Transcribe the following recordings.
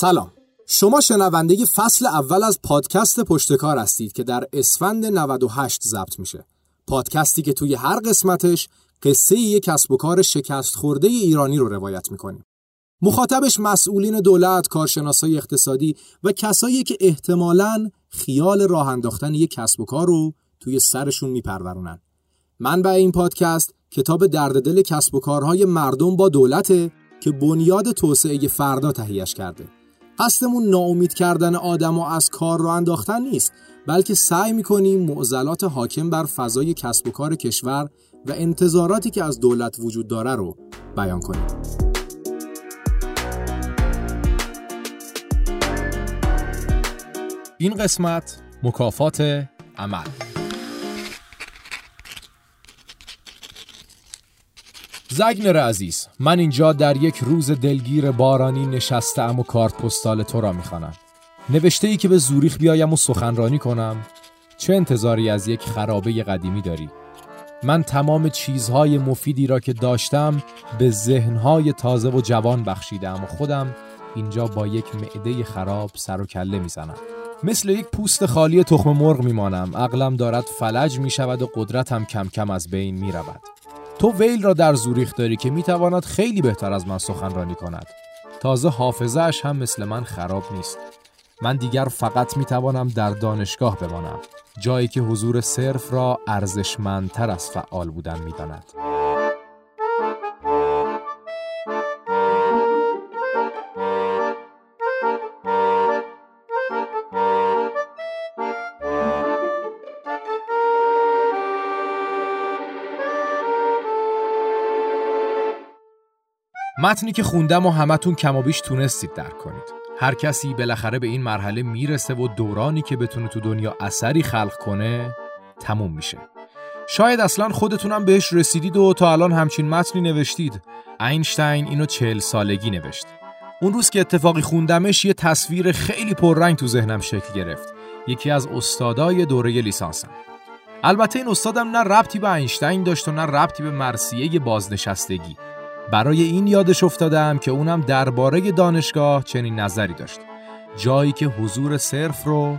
سلام شما شنونده فصل اول از پادکست پشتکار هستید که در اسفند 98 ضبط میشه پادکستی که توی هر قسمتش قصه یک کسب و کار شکست خورده ایرانی رو روایت می‌کنیم مخاطبش مسئولین دولت، کارشناسای اقتصادی و کسایی که احتمالاً خیال راه انداختن یک کسب و کار رو توی سرشون میپرورونن. منبع این پادکست کتاب درد دل کسب و کارهای مردم با دولته که بنیاد توسعه فردا تهیهش کرده. قصدمون ناامید کردن آدم و از کار را انداختن نیست بلکه سعی می‌کنیم معضلات حاکم بر فضای کسب و کار کشور و انتظاراتی که از دولت وجود داره رو بیان کنیم. این قسمت مکافات عمل زگنر عزیز من اینجا در یک روز دلگیر بارانی نشستم و کارت پستال تو را می‌خوانم. نوشته ای که به زوریخ بیایم و سخنرانی کنم. چه انتظاری از یک خرابه قدیمی داری؟ من تمام چیزهای مفیدی را که داشتم به ذهنهای تازه و جوان بخشیدم و خودم اینجا با یک معده خراب سر و کله می‌زنم. مثل یک پوست خالی تخم مرغ میمانم. عقلم دارد فلج می شود و قدرتم کم کم از بین می رود تو ویل را در زوریخ داری که می تواند خیلی بهتر از من سخنرانی کند. تازه حافظهش هم مثل من خراب نیست. من دیگر فقط می توانم در دانشگاه بمانم جایی که حضور صرف را ارزشمندتر از فعال بودن می متنی که خوندم و همتون کم و بیش تونستید درک کنید. هر کسی بالاخره به این مرحله می‌رسه و دورانی که بتونه تو دنیا اثری خلق کنه تموم میشه. شاید اصلا خودتونم بهش رسیدید و تا الان همچین متنی نوشتید. اینشتین اینو چهل سالگی نوشت. اون روز که اتفاقی خوندمش یه تصویر خیلی پررنگ تو ذهنم شکل گرفت. یکی از استادای دوره لیسانسم. البته این استادم نه ربطی به اینشتین داشت و نه ربطی به مرسیه بازنشستگی. برای این یادش افتادم که اونم درباره دانشگاه چنین نظری داشت. جایی که حضور صرف رو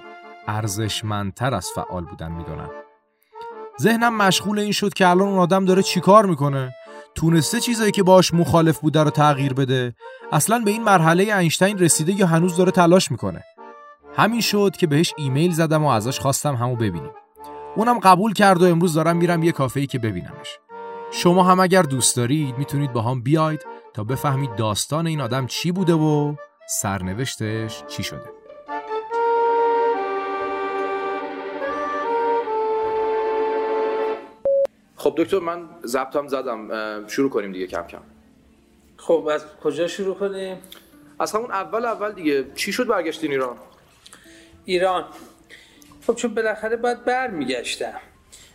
ارزشمندتر از فعال بودن می‌دونن. ذهنم مشغول این شد که الان اون آدم داره چیکار می‌کنه؟ تونسته چیزایی که باش مخالف بوده رو تغییر بده؟ اصلا به این مرحله اینشتین رسیده یا هنوز داره تلاش می‌کنه؟ همین شد که بهش ایمیل زدم و ازش خواستم همو ببینیم. اونم قبول کرد و امروز دارم میرم یه کافه‌ای که ببینمش. شما هم اگر دوست دارید می‌تونید با هم بیاید تا بفهمید داستان این آدم چی بوده و سرنوشتش چی شده. خب دکتر من ضبطم زدم. شروع کنیم دیگه کم کم. خب از کجا شروع کنیم؟ از همون اول اول دیگه. چی شد برگشتین ایران؟ ایران. خب چون بالاخره باید برمیگشتم.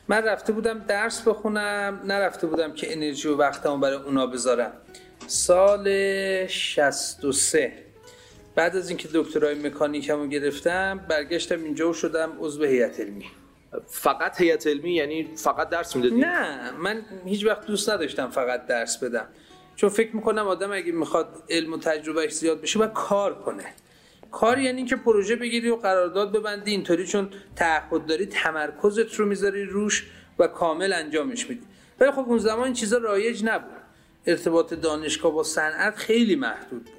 من رفته بودم درس بخونم نرفته بودم که انرژی و وقتمو برای اونا بذارم. سال 63 بعد از اینکه دکترای مکانیکمو گرفتم برگشتم اینجا و شدم عضو هیئت علمی. فقط هیئت علمی؟ یعنی فقط درس می‌دادی؟ نه من هیچ وقت دوست نداشتم فقط درس بدم. چون فکر می‌کنم آدم اگه می‌خواد علم و تجربهش زیاد بشه باید کار کنه. کار یعنی که پروژه بگیری و قرارداد ببندی اینطوری چون تعهد داری تمرکزت رو می‌ذاری روش و کامل انجامش میدی. ولی خب اون زمان این چیزا رایج نبود. ارتباط دانشگاه با صنعت خیلی محدود بود.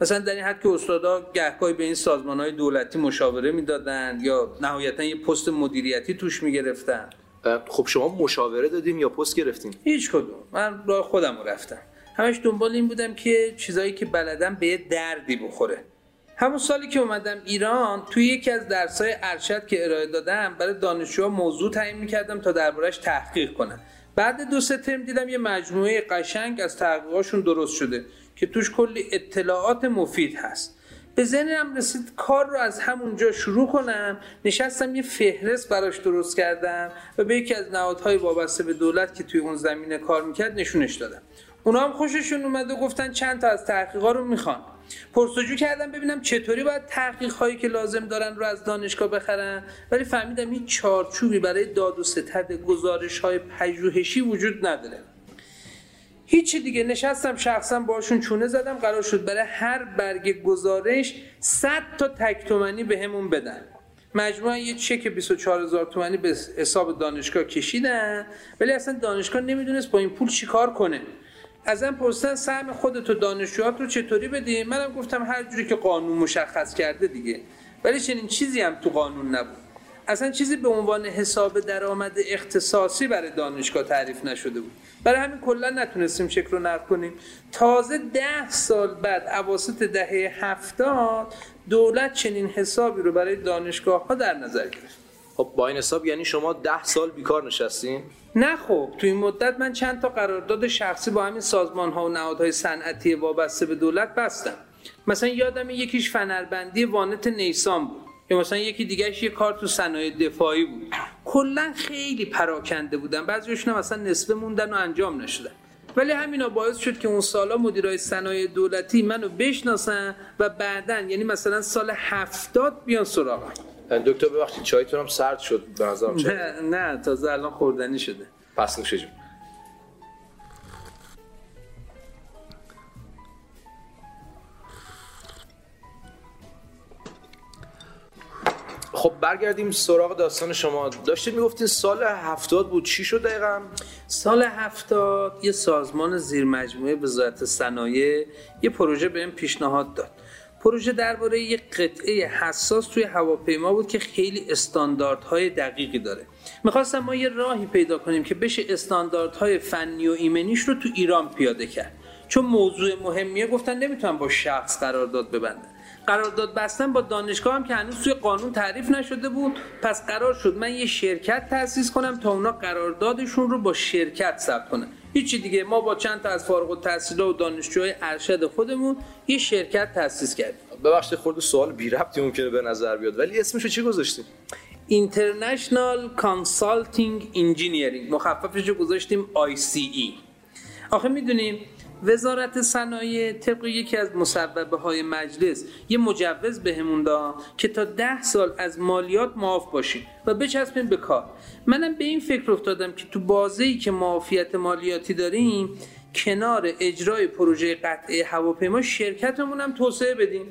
مثلا در این حد که استادا گهگاهی به این سازمان های دولتی مشاوره می‌دادند یا نهایتا یه پست مدیریتی توش می‌گرفتن. خب شما مشاوره دادیم یا پست گرفتین؟ هیچ کدوم. من راه خودم رو رفتم. همش دنبال این بودم که چیزایی که بلدم به دردی بخوره. همون سالی که اومدم ایران توی یکی از درسای ارشد که ارائه دادم برای دانشجوها موضوع تعیین می‌کردم تا دربارش تحقیق کنم. بعد دو سه ترم دیدم یه مجموعه قشنگ از تحقیقاشون درست شده که توش کلی اطلاعات مفید هست. به ذهنم رسید کار رو از همونجا شروع کنم نشستم یه فهرست براش درست کردم و به یکی از نهادهای وابسته به دولت که توی اون زمینه کار می‌کرد نشونش دادم. اونا هم خوششون اومد و گفتن چند تا از تحقیقا رو می‌خوان. پرسجو کردم ببینم چطوری باید تحقیق هایی که لازم دارن رو از دانشگاه بخرن. ولی فهمیدم این چارچوبی برای داد و ستد گزارش های پژوهشی وجود نداره. هیچی دیگه. نشستم شخصا باشون چونه زدم. قرار شد برای هر برگ گزارش 100 تا تک تومنی به همون بدن. مجموعا یه چک 24 هزار تومنی به حساب دانشگاه کشیدن. ولی اصلا دانشگاه نمی‌دونست با این پول چیکار کنه. ازم پرسیدن سهم خودت و دانشجوهات رو چطوری بدیم منم گفتم هر جوری که قانون مشخص کرده دیگه. ولی چنین چیزی هم تو قانون نبود. اصلا چیزی به عنوان حساب درآمد اختصاصی برای دانشگاه تعریف نشده بود. برای همین کلا نتونستیم چک رو نقد کنیم. تازه ده سال بعد اواسط دهه هفتاد دولت چنین حسابی رو برای دانشگاه ها در نظر گرفت. خب با این حساب یعنی شما ده سال بیکار نشستین؟ نه خب تو این مدت من چند تا قرارداد شخصی با همین سازمان ها و نهادهای صنعتی وابسته به دولت بستم. مثلا یادم یکیش فنربندی وانت نیسان بود. یا مثلا یکی دیگهش یه کار تو صنایع دفاعی بود. کلا خیلی پراکنده بودن. بعضیشون مثلا نصفه موندن و انجام نشدن. ولی همینا باعث شد که اون سالا مدیرای صنایع دولتی منو بشناسن و بعدا یعنی مثلا سال هفتاد بیان سراغم. دکتر ببخشید چایتون هم سرد شد به نظرم. نه نه تازه الان خوردنی شده. پس نوشه جون خب برگردیم سراغ داستان شما. داشتید می‌گفتین سال هفتاد بود. چی شد دقیقا؟ سال هفتاد یه سازمان زیر مجموعه وزارت صنایع یه پروژه بهم پیشنهاد داد. پروژه درباره یه قطعه حساس توی هواپیما بود که خیلی استانداردهای دقیقی داره. می‌خواستم ما یه راهی پیدا کنیم که بشه استانداردهای فنی و ایمنیش رو تو ایران پیاده کرد. چون موضوع مهمیه گفتن نمی‌تونم با شخص قرارداد ببندن. قرارداد بستن با دانشگاه هم که هنوز توی قانون تعریف نشده بود. پس قرار شد من یه شرکت تأسیس کنم تا اونا قراردادشون رو با شرکت ثبت کنن. هیچی دیگه. ما با چند تا از فارغ التحصیلا و دانشجوهای ارشد خودمون یه شرکت تأسیس کردیم. ببخشید خورده سوال بی ربطی ممکنه به نظر بیاد. ولی اسمشو چی گذاشتیم؟ International Consulting Engineering. مخففش رو گذاشتیم ICE آخه می‌دونیم وزارت صنایع طبق یکی از مصوبه های مجلس یه مجوز بهمون داد که تا ده سال از مالیات معاف باشیم و بچسبیم به کار. منم به این فکر افتادم که تو بازه ای که معافیت مالیاتی داریم کنار اجرای پروژه قطعه هواپیما شرکتمون هم توسعه بدیم.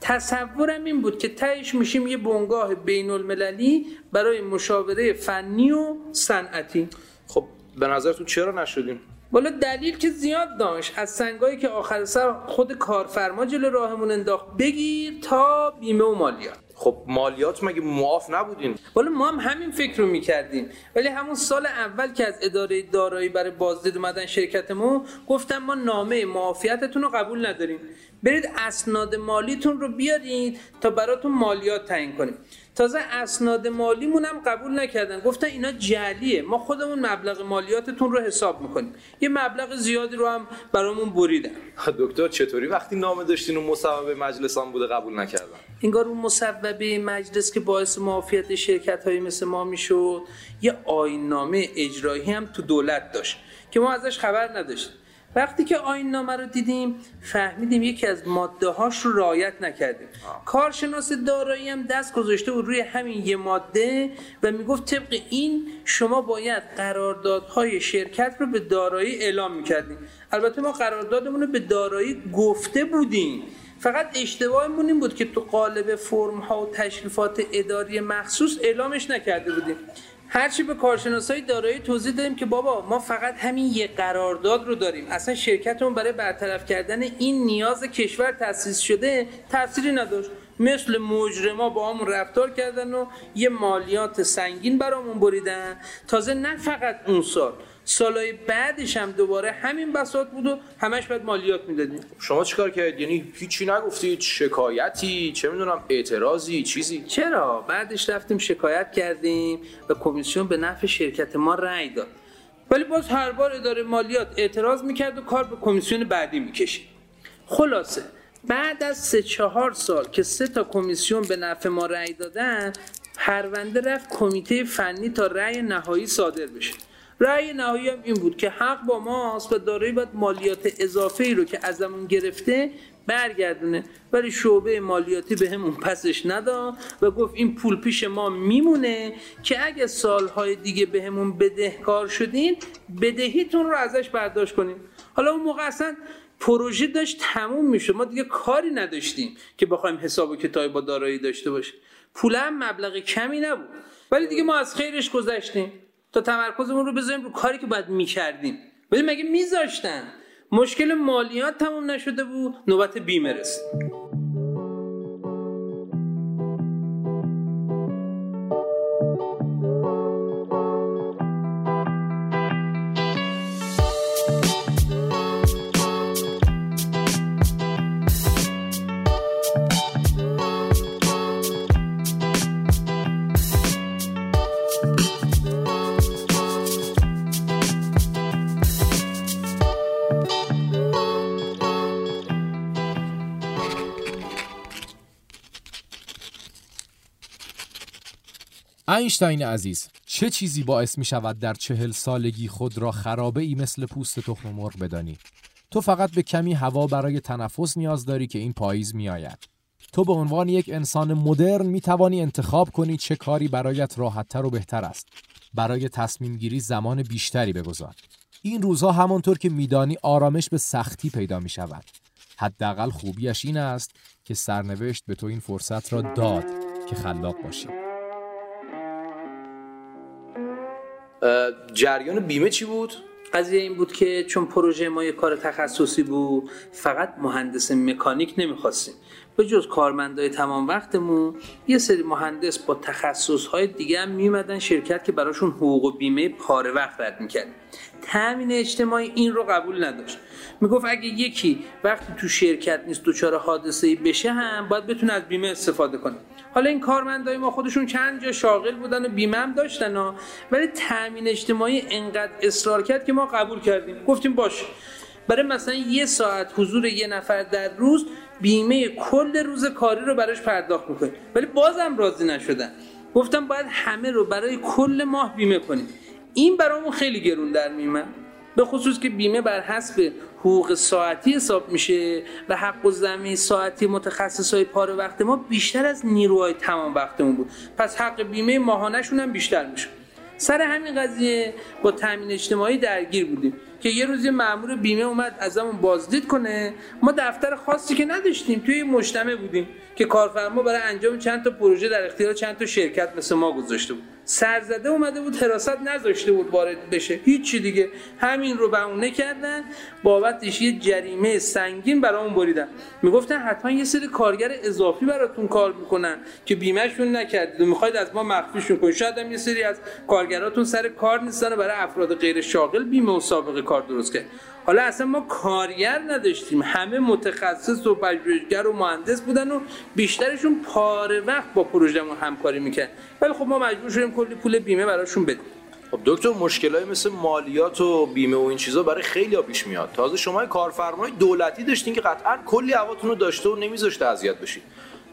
تصورم این بود که تهش میشیم یه بنگاه بین المللی برای مشاوره فنی و صنعتی. خب به نظرتون چرا نشدیم؟ والا دلیل که زیاد داشت. از سنگایی که آخر سر خود کارفرما جلو راهمون انداخت بگیر تا بیمه و مالیات. خب مالیات مگه معاف نبودین؟ والا ما هم همین فکر رو می‌کردیم. ولی همون سال اول که از اداره دارایی برای بازدید اومدن شرکتمون گفتم ما نامه معافیتتون رو قبول نداریم. برید اسناد مالیتون رو بیارید تا براتون مالیات تعیین کنیم. تازه اسناد مالیمون هم قبول نکردن. گفتن اینا جعلیه. ما خودمون مبلغ مالیاتتون رو حساب می‌کنیم. یه مبلغ زیادی رو هم برامون بریدن. دکتر چطوری؟ وقتی نامه داشتین و مصوبه مجلس هم بوده قبول نکردن؟ انگار اون مصوبه مجلس که باعث معافیت شرکت های مثل ما می‌شد یه آیین نامه اجرایی هم تو دولت داشت که ما ازش خبر نداشتیم. وقتی که آین نامه رو دیدیم فهمیدیم یکی از ماده هاش رو رعایت نکردیم. کارشناس دارایی هم دست گذاشته بود روی همین یه ماده و می‌گفت طبق این شما باید قراردادهای شرکت رو به دارایی اعلام می‌کردیم البته ما قراردادمون رو به دارایی گفته بودیم. فقط اشتباهمون این بود که تو قالب فرم ها و تشریفات اداری مخصوص اعلامش نکرده بودیم. هرچی به کارشناسای دارایی توضیح دادیم که بابا ما فقط همین یه قرارداد رو داریم. اصلا شرکتمون برای برطرف کردن این نیاز کشور تأسیس شده تأثیری نداشت. مثل مجرما با همون رفتار کردن و یه مالیات سنگین برامون بریدن. تازه نه فقط اون سال. سالهای بعدش هم دوباره همین بساط بود و همش باید مالیات می‌دادیم. شما چیکار کردید؟ یعنی هیچی نگفتید شکایتی؟ چه می‌دونم اعتراضی؟ چیزی؟ چرا؟ بعدش رفتیم شکایت کردیم. و کمیسیون به نفع شرکت ما رأی داد. ولی باز هر بار اداره مالیات اعتراض می‌کرد و کار به کمیسیون بعدی می‌کشید. خلاصه بعد از سه چهار سال که سه تا کمیسیون به نفع ما رأی دادن پرونده رفت کمیته فنی تا رأی نهایی صادر بشه. رأی نهایی هم این بود که حق با ماست و دارایی باید مالیات اضافه ای رو که ازمون گرفته برگردونه. ولی شعبه مالیاتی به همون پسش نداد و گفت این پول پیش ما میمونه که اگه سالهای دیگه به همون بدهکار شدین بدهیتون رو ازش برداشت کنیم حالا اون موقع اصلا پروژه داشت تموم میشه ما دیگه کاری نداشتیم که بخوایم حساب و با دارایی داشته باشیم. پول هم مبلغ کمی نبود. ولی دیگه ما از خیرش گذشتیم. تا تمرکزمون رو بذاریم رو کاری که باید می‌کردیم. ولی مگه میذاشتن؟ مشکل مالیات تموم نشده بود نوبت بیمه رسید اینشتین عزیز چه چیزی باعث می شود در چهل سالگی خود را خرابه ای مثل پوست تخم مرغ بدانی؟ تو فقط به کمی هوا برای تنفس نیاز داری که این پاییز می آید. تو به عنوان یک انسان مدرن می توانی انتخاب کنی چه کاری برایت راحتتر و بهتر است. برای تصمیم گیری زمان بیشتری بگذار. این روزها همانطور که میدانی آرامش به سختی پیدا می شود حداقل خوبیش این است که سرنوشت به تو این فرصت را داد که خلاق باشی. جریان بیمه چی بود؟ قضیه این بود که چون پروژه ما یه کار تخصصی بود فقط مهندس مکانیک نمی‌خواستیم به جز کارمندای تمام وقتمون یه سری مهندس با تخصصهای دیگه هم میمدن شرکت که براشون حقوق و بیمه پاره وقت رد می‌کرد. تامین اجتماعی این رو قبول نداشت. می‌گفت اگه یکی وقتی تو شرکت نیست دچار حادثه ای بشه هم باید بتونه از بیمه استفاده کنه. حالا این کارمندای ما خودشون چند جا شاغل بودن و بیمه هم داشتن ها ولی تامین اجتماعی انقدر اصرار کرد که ما قبول کردیم. گفتیم باش برای مثلا یه ساعت حضور یه نفر در روز بیمه کل روز کاری رو براش پرداخت می‌کنیم ولی بازم راضی نشدن. گفتم باید همه رو برای کل ماه بیمه کنیم. این برامون خیلی گرون در میمد به خصوص که بیمه بر حسب حقوق ساعتی حساب میشه و حق و زمین ساعتی متخصص های پاره وقت ما بیشتر از نیروهای تمام وقتمون بود. پس حق بیمه ماهانهشون هم بیشتر میشه سر همین قضیه با تامین اجتماعی درگیر بودیم. که یه روزی مامور بیمه اومد ازمون بازدید کنه. ما دفتر خاصی که نداشتیم توی مجتمع بودیم که کارفرما برای انجام چند تا پروژه در اختیار چند تا شرکت مثل ما گذاشته بود. سرزده اومده بود حراست نذاشته بود وارد بشه. هیچی دیگه. همین رو بهونه کردن. بابتش یه جریمه سنگین برامون بریدن. می‌گفتن حتما یه سری کارگر اضافی براتون کار می‌کنن که بیمهشون نکردید. و می‌خواید از ما مخفیشون کنید. شاید هم یه سری از کارگراتون سر کار نیستن و برای افراد غیر شاغل بیمه و سابقه کار درست کرد. حالا اصلا ما کارگر نداشتیم. همه متخصص و پژوهشگر و مهندس بودن و بیشترشون پاره وقت با پروژهمون همکاری می‌کرد. ولی خب ما مجبور شدیم کلی پول بیمه براشون بدیم. خب دکتر مشکلای مثل مالیات و بیمه و این چیزا برای خیلی ها پیش میاد. تازه شما کارفرمای دولتی داشتین که قطعا کلی هواتون رو داشته و نمیذاشته اذیت بشید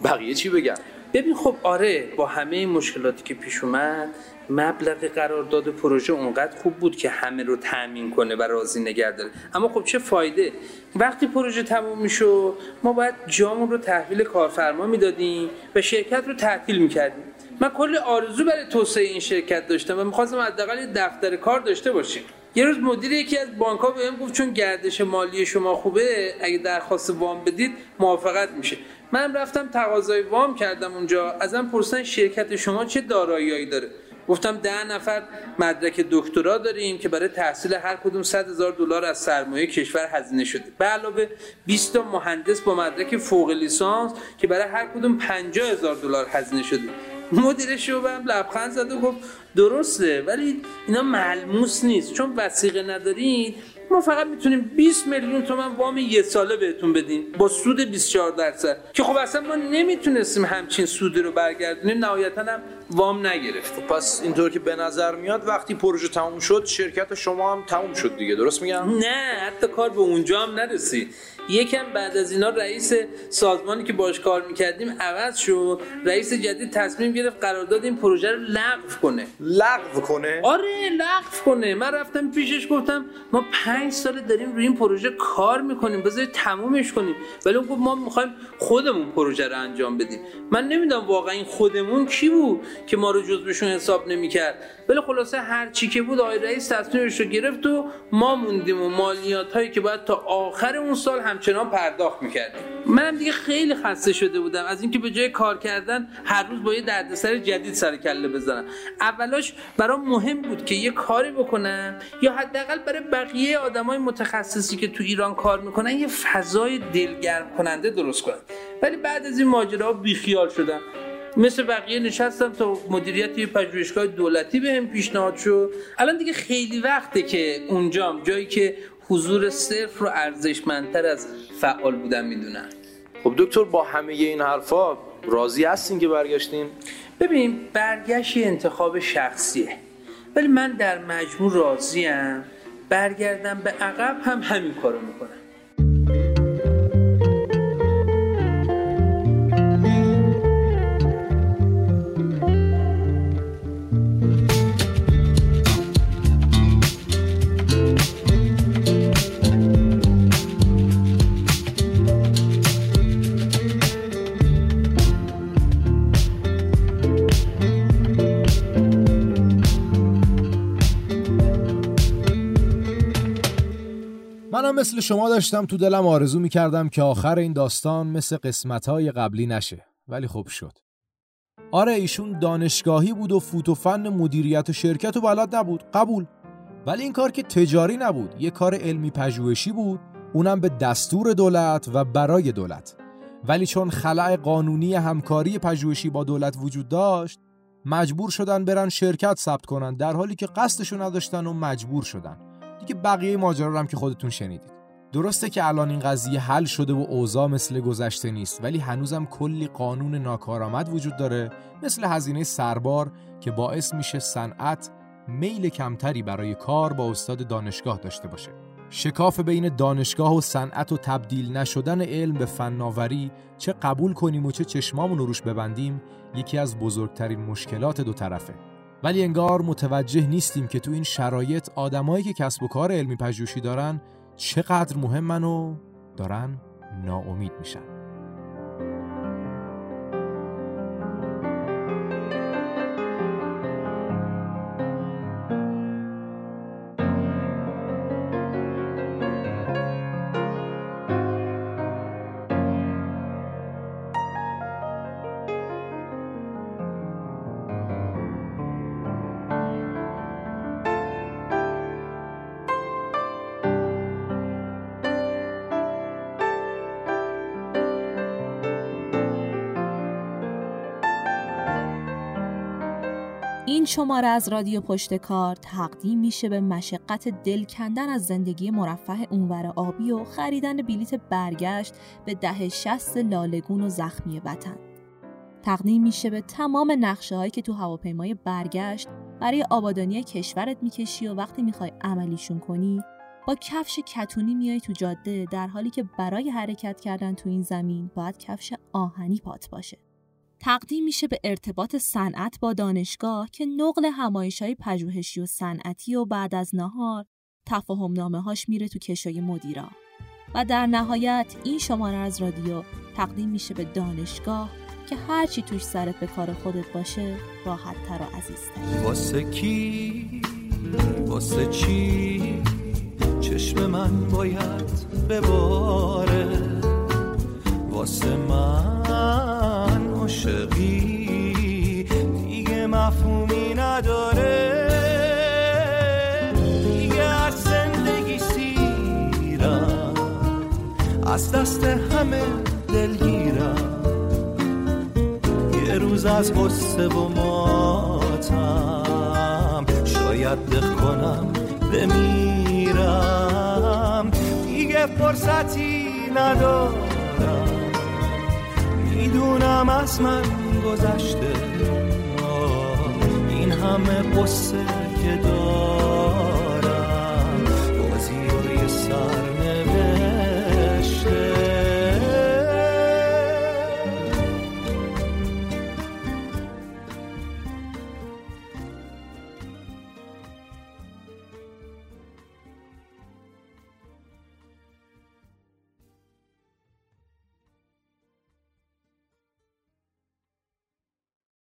بقیه چی بگن؟ ببین خب آره با همه مشکلاتی که پیش اومد مبلغ قرارداد پروژه اونقدر خوب بود که همه رو تامین کنه و راضی نگه داره. اما خب چه فایده؟ وقتی پروژه تموم می‌شد ما باید جامون رو تحویل کارفرما می‌دادیم و شرکت رو تعطیل می‌کردیم. من کلی آرزو برای توسعه این شرکت داشتم و می‌خواستم حداقل دفتر کار داشته باشیم. یه روز مدیر یکی از بانک ها بهم گفت چون گردش مالی شما خوبه اگه درخواست وام بدید موافقت میشه. من رفتم تقاضای وام کردم اونجا. ازم پرسیدن شرکت شما چه داراییایی داره؟ گفتم ده نفر مدرک دکترا داریم که برای تحصیل هر کدوم 100 هزار دلار از سرمایه کشور هزینه شده. به علاوه 20 تا مهندس با مدرک فوق لیسانس که برای هر کدوم 50 هزار دلار هزینه شده. مدیر شعبه هم لبخند زد و گفت درسته ولی اینا ملموس نیست. چون وسیقه ندارید ما فقط می‌تونیم 20 میلیون تومن وام یه ساله بهتون بدیم. با سود 24 درصد. که خب اصلا ما نمی‌تونستیم همچین سودی رو برگردونیم. نهایتا هم وام نگرفت. پس اینطور که به نظر میاد وقتی پروژه تموم شد شرکت شما هم تموم شد دیگه. درست میگم؟ نه حتی کار به اونجا هم نرسید یکم بعد از اینا رئیس سازمانی که باش کار می‌کردیم عوض شد. رئیس جدید تصمیم گرفت قرارداد این پروژه رو لغو کنه. لغو کنه؟ آره لغو کنه. من رفتم پیشش گفتم ما پنج سال داریم روی این پروژه کار می‌کنیم بذارید تمومش کنیم. ولی اون گفت ما می‌خوایم خودمون پروژه رو انجام بدیم. من نمی‌دونم واقعا این خودمون کی بود. که ما رو جزبشون حساب نمی‌کرد. ولی خلاصه هر چی که بود آقای رئیس تصمیمش رو گرفت و ما موندیم و مالیات هایی که باید تا آخر اون سال همچنان پرداخت می‌کردیم. منم دیگه خیلی خسته شده بودم. از اینکه به جای کار کردن هر روز با یه دردسر جدید سر کله بزنم. اولاش برام مهم بود که یه کاری بکنم یا حداقل برای بقیه آدمای متخصصی که تو ایران کار می‌کنن یه فضای دلگرم کننده درست کنم ولی بعد از این ماجرا بیخیال شدم. مثل بقیه نشستم تا مدیریت یه پژوهشگاه دولتی بهم پیشنهاد شد. الان دیگه خیلی وقته که اونجام جایی که حضور صرف رو ارزشمندتر از فعال بودن می‌دونن. خب دکتر با همه این حرفا راضی هستین که برگشتین؟ ببین برگشت انتخاب شخصیه. ولی من در مجموع راضیم. برگردم به عقب هم همین کارو می‌کنم. منم مثل شما داشتم تو دلم آرزو می‌کردم که آخر این داستان مثل قسمتهای قبلی نشه. ولی خب شد. آره ایشون دانشگاهی بود و فوت و فن مدیریت و شرکت و بلد نبود. قبول. ولی این کار که تجاری نبود. یه کار علمی پژوهشی بود. اونم به دستور دولت و برای دولت. ولی چون خلع قانونی همکاری پژوهشی با دولت وجود داشت مجبور شدن برن شرکت ثبت کنن در حالی که قصدشو نداشتن و مجبور شدن. دیگه بقیه ماجرا رو هم که خودتون شنیدید. درسته که الان این قضیه حل شده و اوضاع مثل گذشته نیست ولی هنوزم کلی قانون ناکارآمد وجود داره مثل هزینه سربار که باعث میشه صنعت میل کمتری برای کار با استاد دانشگاه داشته باشه. شکاف بین دانشگاه و صنعت و تبدیل نشدن علم به فناوری چه قبول کنیم و چه چشمامون روش ببندیم یکی از بزرگترین مشکلات دو طرفه. ولی انگار متوجه نیستیم که تو این شرایط آدمایی که کسب و کار علمی پژوهشی دارن چقدر مهمن و دارن ناامید میشن. این شماره از رادیو پشت کار تقدیم میشه به مشقت دل کندن از زندگی مرفه اونور آبی و خریدن بلیت برگشت به ده شست لالگون و زخمی وطن. تقدیم میشه به تمام نقشه هایی که تو هواپیمای برگشت برای آبادانی کشورت می‌کشی و وقتی می‌خوای عملیشون کنی با کفش کتونی میای تو جاده در حالی که برای حرکت کردن تو این زمین باید کفش آهنی پات باشه. تقدیم میشه به ارتباط صنعت با دانشگاه که نقل همایش های پژوهشی و صنعتی و بعد از نهار تفاهم نامه هاش میره تو کشوی مدیرا. و در نهایت این شماره از رادیو تقدیم میشه به دانشگاه که هرچی توش سرت به کار خودت باشه راحت تر و عزیزتر. واسه کی؟ واسه چی؟ چشم من باید بباره واسه من؟ عاشقی دیگه مفهومی نداره. دیگه از زندگی سیرم از دست همه دلگیرم. یه روز از قصه و ماتم شاید دق کنم بمیرم. دیگه فرصتی ندارم. می‌دونم از من گذشته. این همه قصه که دارم. بازی یه سر